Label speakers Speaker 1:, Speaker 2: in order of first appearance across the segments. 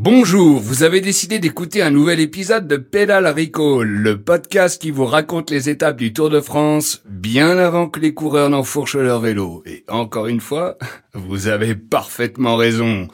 Speaker 1: Bonjour, vous avez décidé d'écouter un nouvel épisode de Pédale Recall, le podcast qui vous raconte les étapes du Tour de France bien avant que les coureurs n'enfourchent leur vélo. Et encore une fois, vous avez parfaitement raison.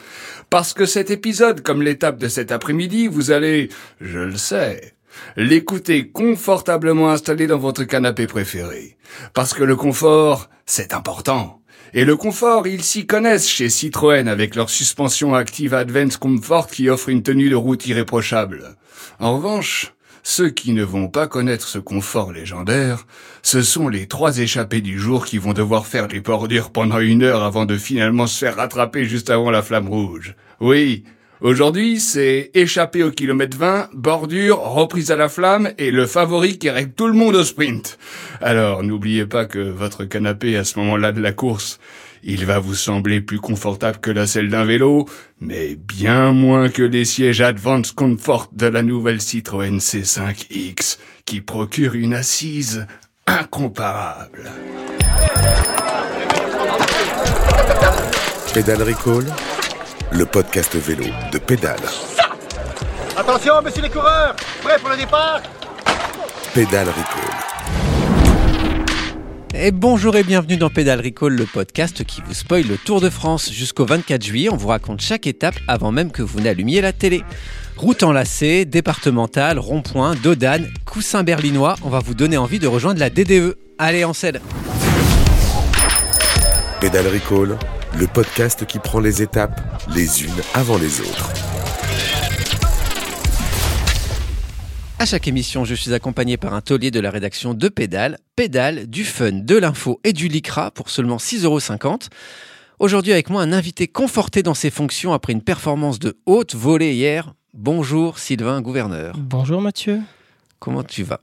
Speaker 1: Parce que cet épisode, comme l'étape de cet après-midi, vous allez, je le sais, l'écouter confortablement installé dans votre canapé préféré. Parce que le confort, c'est important. Et le confort, ils s'y connaissent chez Citroën avec leur suspension active Advance Comfort qui offre une tenue de route irréprochable. En revanche, ceux qui ne vont pas connaître ce confort légendaire, ce sont les trois échappés du jour qui vont devoir faire des bordures pendant une heure avant de finalement se faire rattraper juste avant la flamme rouge. Oui, Aujourd'hui, c'est échappé au kilomètre 20, bordure, reprise à la flamme et le favori qui règle tout le monde au sprint. Alors, n'oubliez pas que votre canapé à ce moment-là de la course, il va vous sembler plus confortable que la selle d'un vélo, mais bien moins que les sièges Advance Comfort de la nouvelle Citroën C5X qui procure une assise incomparable.
Speaker 2: Pédale Recall, le podcast vélo de Pédale.
Speaker 3: Attention, messieurs les coureurs Prêts pour le départ?
Speaker 2: Pédale Recall.
Speaker 4: Et bonjour et bienvenue dans Pédale Recall, le podcast qui vous spoil le Tour de France. Jusqu'au 24 juillet, on vous raconte chaque étape avant même que vous n'allumiez la télé. Route enlacée, départementale, rond-point, dodane, coussin berlinois, on va vous donner envie de rejoindre la DDE. Allez, en selle
Speaker 2: Pédale Recall, le podcast qui prend les étapes les unes avant les autres.
Speaker 4: À chaque émission, je suis accompagné par un taulier de la rédaction de Pédale. Pédale, du fun, de l'info et du licra pour seulement 6,50€. Aujourd'hui avec moi un invité conforté dans ses fonctions après une performance de haute volée hier. Bonjour Sylvain Gouverneur.
Speaker 5: Bonjour Mathieu.
Speaker 4: Comment tu vas?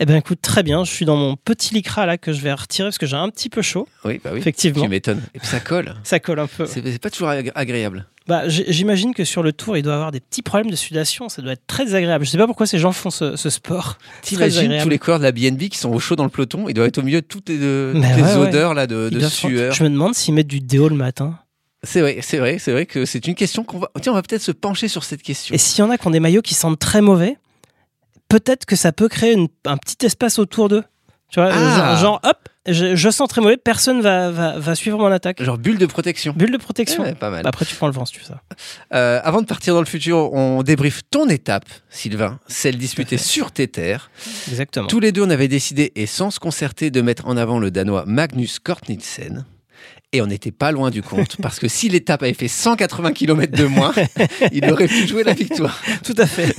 Speaker 5: Eh ben écoute, très bien. Je suis dans mon petit lycra là que je vais retirer parce que j'ai un petit peu chaud.
Speaker 4: Oui, bah oui.
Speaker 5: Effectivement.
Speaker 4: Tu m'étonnes. Et puis ça colle.
Speaker 5: Ça colle un peu.
Speaker 4: C'est pas toujours agré- agréable.
Speaker 5: Bah, j'imagine que sur le tour, il doit avoir des petits problèmes de sudation. Ça doit être très agréable. Je sais pas pourquoi ces gens font ce, ce sport.
Speaker 4: T'imagines tous les coureurs de la BNB qui sont au chaud dans le peloton, ils doivent être au milieu de toutes les, de-
Speaker 5: ouais.
Speaker 4: odeurs là de, de sueur.
Speaker 5: Je me demande s'ils mettent du déo le matin.
Speaker 4: C'est vrai, c'est vrai, c'est vrai que c'est une question qu'on va. Tiens, on va peut-être se pencher sur cette question.
Speaker 5: Et s'il y en a qui ont des maillots qui sentent très mauvais, peut-être que ça peut créer une- un petit espace autour d'eux. Tu vois,
Speaker 4: Ah.
Speaker 5: genre, hop, je, je sens très mauvais, personne va, va, va suivre mon attaque.
Speaker 4: Genre bulle de protection.
Speaker 5: Bulle de protection.
Speaker 4: Ouais, pas mal.
Speaker 5: Après, tu prends le vent si tu ça.
Speaker 4: Euh, avant de partir dans le futur, on débriefe ton étape, Sylvain, celle disputée sur tes terres.
Speaker 5: Exactement.
Speaker 4: Tous les deux, on avait décidé, et sans se concerter, de mettre en avant le Danois Magnus Kortnitsen. Et on n'était pas loin du compte, parce que si l'étape avait fait 180 km de moins, il aurait pu jouer la victoire.
Speaker 5: Tout à fait.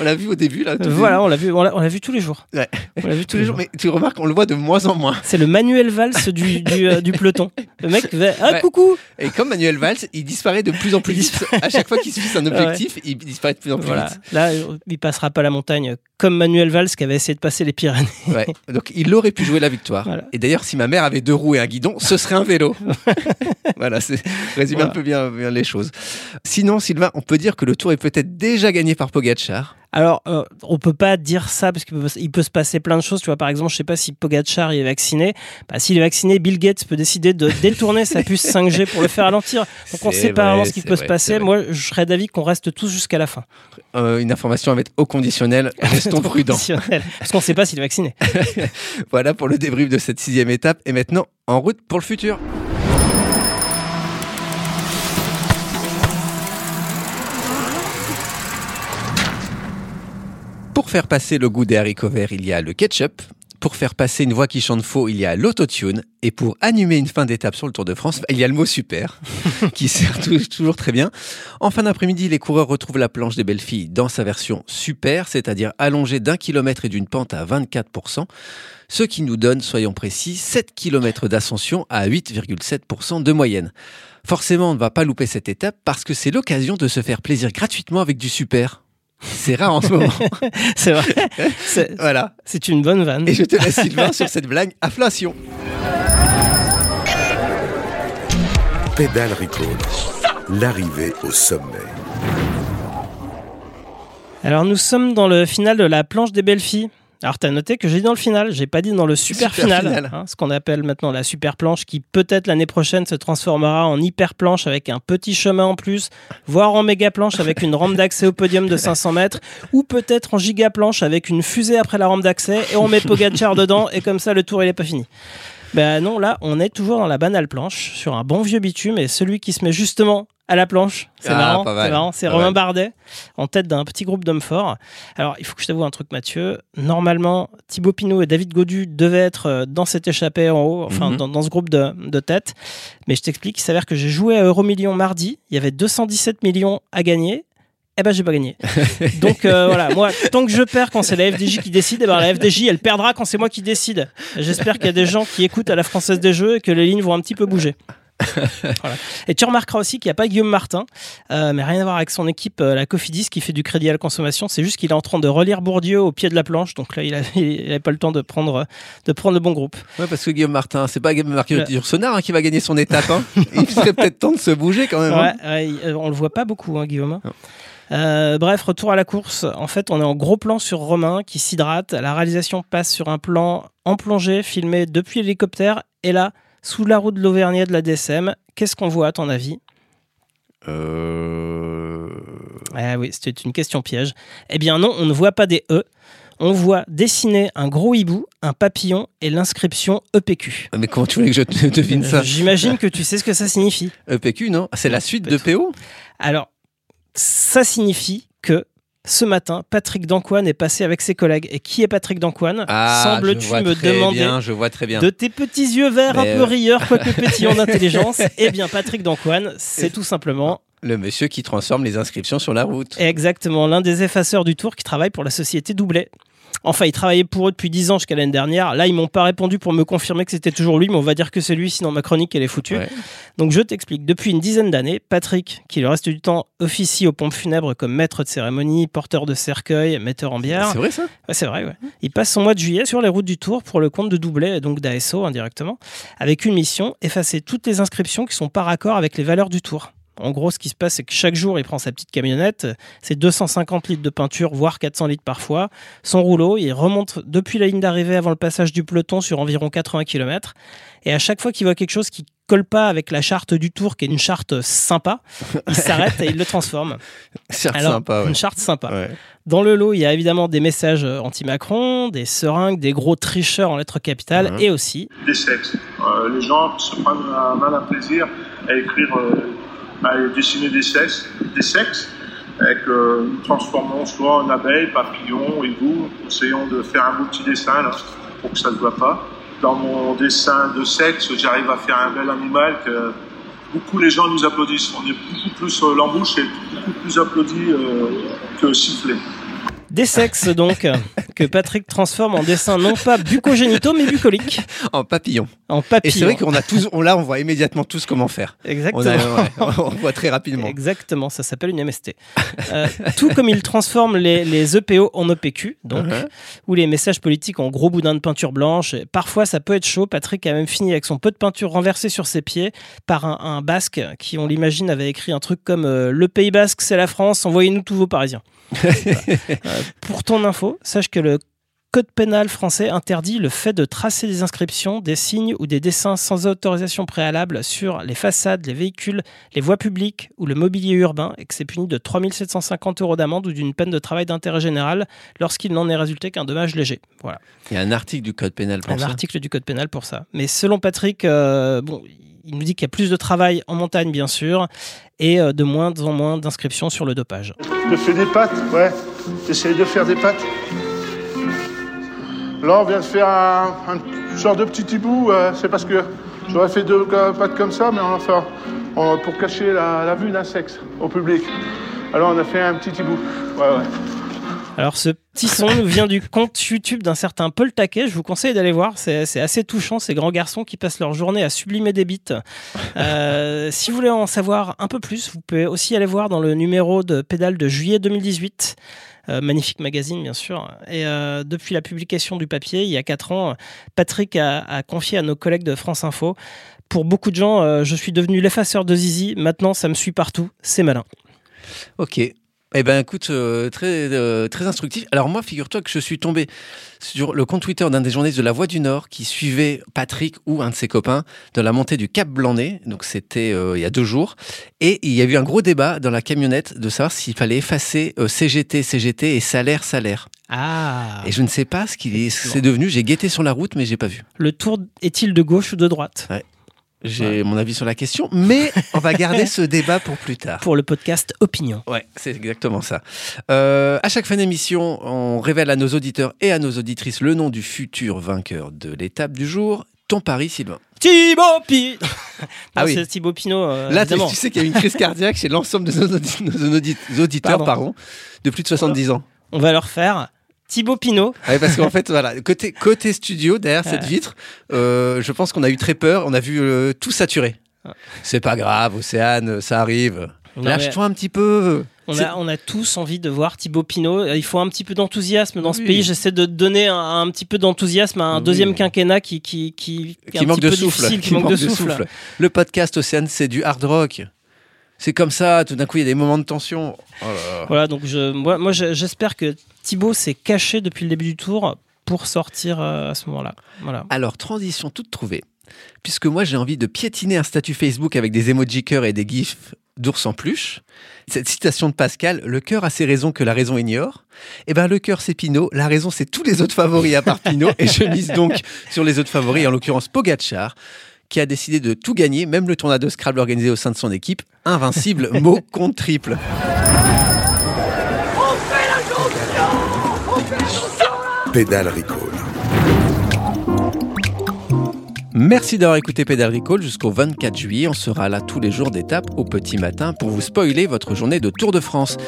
Speaker 4: On l'a vu au début, là.
Speaker 5: Voilà, on l'a vu, on l'a vu tous les jours.
Speaker 4: Ouais.
Speaker 5: On l'a vu
Speaker 4: Tous les jours, mais tu remarques, on le voit de moins en moins.
Speaker 5: C'est le Manuel Valls du, du, euh, du peloton. Le mec va Ah,
Speaker 4: Ouais.
Speaker 5: coucou
Speaker 4: Et comme Manuel Valls, il disparaît de plus en plus vite. À chaque fois qu'il se fixe un objectif, il disparaît de plus en plus
Speaker 5: Voilà.
Speaker 4: vite.
Speaker 5: Là, il passera pas la montagne comme Manuel Valls qui avait essayé de passer les Pyrénées.
Speaker 4: Ouais. Donc il aurait pu jouer la victoire.
Speaker 5: Voilà.
Speaker 4: Et d'ailleurs, si ma mère avait deux roues et un guidon, ce serait un vélo. voilà, c'est résume
Speaker 5: Voilà.
Speaker 4: un peu bien, bien les choses. Sinon, Sylvain, on peut dire que le tour est peut-être déjà gagné par Pogachar.
Speaker 5: Alors, euh, on peut pas dire ça parce qu'il peut, il peut se passer plein de choses. Tu vois, par exemple, je sais pas si Pogachar est vacciné. Bah, s'il est vacciné, Bill Gates peut décider de détourner sa puce 5G pour le faire ralentir. Donc, on
Speaker 4: C'est
Speaker 5: sait pas
Speaker 4: vrai,
Speaker 5: vraiment ce qui peut
Speaker 4: vrai,
Speaker 5: se passer. Moi, je serais d'avis qu'on reste tous jusqu'à la fin.
Speaker 4: Euh, une information à mettre au conditionnel. Restons prudents.
Speaker 5: Conditionnel. Parce qu'on sait pas s'il est vacciné.
Speaker 4: Voilà pour le débrief de cette sixième étape. Et maintenant, en route pour le futur. Pour faire passer le goût des haricots verts, il y a le ketchup. Pour faire passer une voix qui chante faux, il y a l'autotune. Et pour animer une fin d'étape sur le Tour de France, il y a le mot super, qui sert tou- toujours très bien. En fin d'après-midi, les coureurs retrouvent la planche des belles filles dans sa version super, c'est-à-dire allongée d'un kilomètre et d'une pente à 24%, ce qui nous donne, soyons précis, 7 km d'ascension à 8,7% de moyenne. Forcément, on ne va pas louper cette étape parce que c'est l'occasion de se faire plaisir gratuitement avec du super. C'est rare en ce moment.
Speaker 5: C'est vrai. C'est-
Speaker 4: voilà.
Speaker 5: C'est une bonne vanne.
Speaker 4: Et je te laisse Sylvain sur cette blague inflation.
Speaker 2: Pédale Recall, l'arrivée au sommet.
Speaker 5: Alors nous sommes dans le final de la planche des belles filles. Alors, tu as noté que j'ai dit dans le final, j'ai pas dit dans le super,
Speaker 4: Super
Speaker 5: final,
Speaker 4: final.
Speaker 5: hein, ce qu'on appelle maintenant la super planche, qui peut-être l'année prochaine se transformera en hyper planche avec un petit chemin en plus, voire en méga planche avec une rampe d'accès au podium de 500 mètres, ou peut-être en giga planche avec une fusée après la rampe d'accès et on met Pogacar dedans et comme ça le tour il est pas fini. Ben non, là on est toujours dans la banale planche, sur un bon vieux bitume et celui qui se met justement à la planche, c'est
Speaker 4: Ah,
Speaker 5: marrant, c'est marrant, c'est
Speaker 4: Pas
Speaker 5: Romain
Speaker 4: mal.
Speaker 5: Bardet en tête d'un petit groupe d'hommes forts. Alors, il faut que je t'avoue un truc, Mathieu. Normalement, Thibaut Pinot et David Godu devaient être euh, dans cette échappée en haut, enfin,
Speaker 4: Mhm.
Speaker 5: dans, dans ce groupe de, de tête. Mais je t'explique, il s'avère que j'ai joué à Euromillion mardi. Il y avait 217 millions à gagner. Eh ben, j'ai pas gagné. Donc euh, voilà, moi, tant que je perds quand c'est la FDJ qui décide, eh ben, la FDJ, elle perdra quand c'est moi qui décide. J'espère qu'il y a des gens qui écoutent à la Française des Jeux et que les lignes vont un petit peu bouger. Voilà. Et tu remarqueras aussi qu'il n'y a pas Guillaume Martin, euh, mais rien à voir avec son équipe, euh, la Cofidis, qui fait du crédit à la consommation. C'est juste qu'il est en train de relire Bourdieu au pied de la planche, donc là, il n'avait pas le temps de prendre, de prendre le bon groupe.
Speaker 4: Ouais, parce que Guillaume Martin, c'est pas Guillaume Martin Sonar hein, qui va gagner son étape. hein. Il serait peut-être temps de se bouger quand même. hein.
Speaker 5: Ouais, ouais, il- euh, on le voit pas beaucoup, hein, Guillaume. Euh, bref, retour à la course. En fait, on est en gros plan sur Romain qui s'hydrate. La réalisation passe sur un plan en plongée filmé depuis l'hélicoptère. Et là, sous la route de l'Auvergnat de la DSM, qu'est-ce qu'on voit à ton avis?
Speaker 4: Euh...
Speaker 5: Ah oui, c'était une question piège. Eh bien non, on ne voit pas des E. On voit dessiner un gros hibou, un papillon et l'inscription EPQ.
Speaker 4: Mais comment tu voulais que je te devine ça?
Speaker 5: J'imagine que tu sais ce que ça signifie.
Speaker 4: EPQ, non? C'est la suite de PO
Speaker 5: Alors, ça signifie que ce matin, Patrick Dancoine est passé avec ses collègues. Et qui est Patrick Dancoine
Speaker 4: Ah, vois
Speaker 5: me
Speaker 4: très
Speaker 5: demander
Speaker 4: bien, je vois très bien.
Speaker 5: de tes petits yeux verts
Speaker 4: Mais
Speaker 5: un peu
Speaker 4: euh,
Speaker 5: rieurs, quoique pétillants d'intelligence Eh bien, Patrick Dancoine, c'est tout simplement
Speaker 4: Le monsieur qui transforme les inscriptions sur la route.
Speaker 5: exactement l'un des effaceurs du tour qui travaille pour la société Doublet. Enfin, il travaillait pour eux depuis 10 ans jusqu'à l'année dernière. Là, ils m'ont pas répondu pour me confirmer que c'était toujours lui, mais on va dire que c'est lui, sinon ma chronique, elle est foutue.
Speaker 4: Ouais.
Speaker 5: Donc, je t'explique. Depuis une dizaine d'années, Patrick, qui le reste du temps officie aux pompes funèbres comme maître de cérémonie, porteur de cercueil, metteur en bière.
Speaker 4: C'est vrai ça?
Speaker 5: Ouais, c'est vrai, ouais. Il passe son mois de juillet sur les routes du Tour pour le compte de Doublet, et donc d'ASO indirectement, avec une mission, effacer toutes les inscriptions qui sont par accord avec les valeurs du Tour. En gros, ce qui se passe, c'est que chaque jour, il prend sa petite camionnette, c'est 250 litres de peinture, voire 400 litres parfois, son rouleau, il remonte depuis la ligne d'arrivée avant le passage du peloton sur environ 80 km, et à chaque fois qu'il voit quelque chose qui colle pas avec la charte du Tour, qui est une charte sympa, il s'arrête et il le transforme.
Speaker 4: C'est
Speaker 5: Alors,
Speaker 4: sympa, ouais.
Speaker 5: une charte sympa.
Speaker 4: Ouais.
Speaker 5: Dans le lot, il y a évidemment des messages euh, anti-Macron, des seringues, des gros tricheurs en lettres capitales et aussi
Speaker 6: des sexes. Euh, les gens se prennent un malin plaisir à écrire, euh, à dessiner des sexes, des sexes. Et que nous transformons soit en abeille, papillon, hibou. Essayons de faire un beau petit dessin pour que ça ne se voit pas. Dans mon dessin de sexe, j'arrive à faire un bel animal que beaucoup les gens nous applaudissent. On est beaucoup plus euh, l'embouche est beaucoup plus applaudi euh, que sifflé.
Speaker 5: Des sexes donc que Patrick transforme en dessin non pas bucogénitaux mais bucoliques,
Speaker 4: En papillon.
Speaker 5: en
Speaker 4: Et
Speaker 5: papillon.
Speaker 4: c'est vrai qu'on a tous, on, là, on voit immédiatement tous comment faire. On,
Speaker 5: Exactement.
Speaker 4: a- ouais, on voit très rapidement.
Speaker 5: Exactement, ça s'appelle une MST. Euh, tout comme il transforme les, les EPO en OPQ, donc,
Speaker 4: Uh-huh.
Speaker 5: ou les messages politiques en gros boudins de peinture blanche. Et parfois, ça peut être chaud. Patrick a même fini avec son peu de peinture renversé sur ses pieds par un, un basque qui, on l'imagine, avait écrit un truc comme euh, Le Pays Basque, c'est la France, envoyez-nous tous vos Parisiens. Voilà. Euh, pour ton info, sache que le Code pénal français interdit le fait de tracer des inscriptions, des signes ou des dessins sans autorisation préalable sur les façades, les véhicules, les voies publiques ou le mobilier urbain et que c'est puni de 3750 euros d'amende ou d'une peine de travail d'intérêt général lorsqu'il n'en est résulté qu'un dommage léger. Voilà,
Speaker 4: Il y a un article du code pénal pour
Speaker 5: un
Speaker 4: ça.
Speaker 5: article du Code pénal pour ça. Mais selon Patrick, euh, bon, il nous dit qu'il y a plus de travail en montagne, bien sûr, et euh, de moins en moins d'inscriptions sur le dopage.
Speaker 6: Je fais des pâtes, ouais. J'essaie de faire des pâtes. Là, on vient de faire un, genre de petit hibou. euh, c'est parce que j'aurais fait deux pâtes comme ça, mais on on- pour cacher la, la vue d'un sexe au public. Alors, on a fait un petit hibou. Ouais, ouais.
Speaker 5: Alors ce petit son vient du compte YouTube d'un certain Paul Taquet. Je vous conseille d'aller voir. C'est assez touchant ces grands garçons qui passent leur journée à sublimer des beats. Euh, si vous voulez en savoir un peu plus, vous pouvez aussi aller voir dans le numéro de pédale de juillet 2018. Euh, magnifique magazine, bien sûr. Et euh, depuis la publication du papier, il y a 4 ans, Patrick a, a confié à nos collègues de France Info Pour beaucoup de gens, je suis devenu l'effaceur de Zizi. Maintenant, ça me suit partout. C'est malin.
Speaker 4: Ok. Eh ben écoute, euh, très, euh, très instructif. Alors moi, figure-toi que je suis tombé sur le compte Twitter d'un des journalistes de La Voix du Nord qui suivait Patrick ou un de ses copains dans la montée du Cap Blanc-Nez. Donc c'était euh, il y a deux jours. Et il y a eu un gros débat dans la camionnette de savoir s'il fallait effacer CGT, CGT et salaire, salaire.
Speaker 5: Ah.
Speaker 4: Et je ne sais pas ce qu'il est, c'est devenu. J'ai guetté sur la route, mais j'ai pas vu.
Speaker 5: Le tour est-il de gauche ou de droite?
Speaker 4: J'ai mon avis sur la question, mais on va garder ce débat pour plus tard.
Speaker 5: Pour le podcast Opinion.
Speaker 4: Ouais, c'est exactement ça. Euh, à chaque fin d'émission, on révèle à nos auditeurs et à nos auditrices le nom du futur vainqueur de l'étape du jour. Ton pari, Sylvain.
Speaker 5: Thibaut Pinot
Speaker 4: Ah oui.
Speaker 5: C'est Thibaut Pinot, euh,
Speaker 4: Là, tu sais qu'il y a une crise cardiaque chez l'ensemble de nos, audi- nos audi- auditeurs
Speaker 5: Pardon.
Speaker 4: pardon, de plus de 70 ans.
Speaker 5: On va leur faire Thibaut Pinot.
Speaker 4: Ouais, parce qu'en fait, voilà, côté, côté studio, derrière cette vitre, euh, je pense qu'on a eu très peur. On a vu euh, tout saturé.
Speaker 5: Ouais.
Speaker 4: C'est pas grave, Océane, ça arrive. Lâche-toi un petit peu.
Speaker 5: On a, on a tous envie de voir Thibaut Pinot. Il faut un petit peu d'enthousiasme dans ce pays. J'essaie de donner un, un petit peu d'enthousiasme à un
Speaker 4: Oui.
Speaker 5: deuxième quinquennat qui, qui, qui,
Speaker 4: qui
Speaker 5: un
Speaker 4: manque
Speaker 5: petit
Speaker 4: de
Speaker 5: peu
Speaker 4: souffle.
Speaker 5: difficile, qui, manque, de souffle.
Speaker 4: Le podcast Océane, c'est du hard rock. C'est comme ça, tout d'un coup, il y a des moments de tension. Oh là là.
Speaker 5: Voilà, donc je, moi, moi je- j'espère que Thibaut s'est caché depuis le début du tour pour sortir euh, à ce moment-là. Voilà.
Speaker 4: Alors, transition toute trouvée. Puisque moi, j'ai envie de piétiner un statut Facebook avec des emojis cœurs et des gifs d'ours en peluche. Cette citation de Pascal, le cœur a ses raisons que la raison ignore. Eh ben, le cœur, c'est Pinot. La raison, c'est tous les autres favoris à part Pinot. et je mise donc sur les autres favoris, en l'occurrence Pogachar, qui a décidé de tout gagner, même le tournoi de Scrabble organisé au sein de son équipe. Invincible, mot contre triple.
Speaker 2: Pédale Recall.
Speaker 4: Merci d'avoir écouté Pedal Recall jusqu'au 24 juillet. On sera là tous les jours d'étape au petit matin pour vous spoiler votre journée de Tour de France.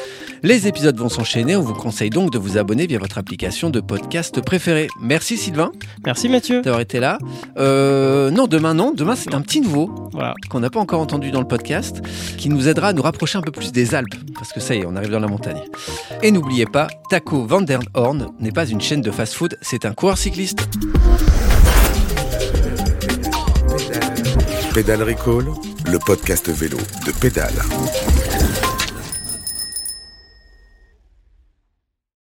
Speaker 4: Les épisodes vont s'enchaîner. On vous conseille donc de vous abonner via votre application de podcast préférée. Merci Sylvain
Speaker 5: Merci Mathieu.
Speaker 4: d'avoir été là. Euh, non, demain non. Demain c'est un petit nouveau
Speaker 5: Voilà.
Speaker 4: qu'on n'a pas encore entendu dans le podcast qui nous aidera à nous rapprocher un peu plus des Alpes parce que ça y est, on arrive dans la montagne. Et n'oubliez pas, Taco Van der Horn n'est pas une chaîne de fast-food, c'est un coureur cycliste.
Speaker 2: Pédale Recall, le podcast vélo de Pédale.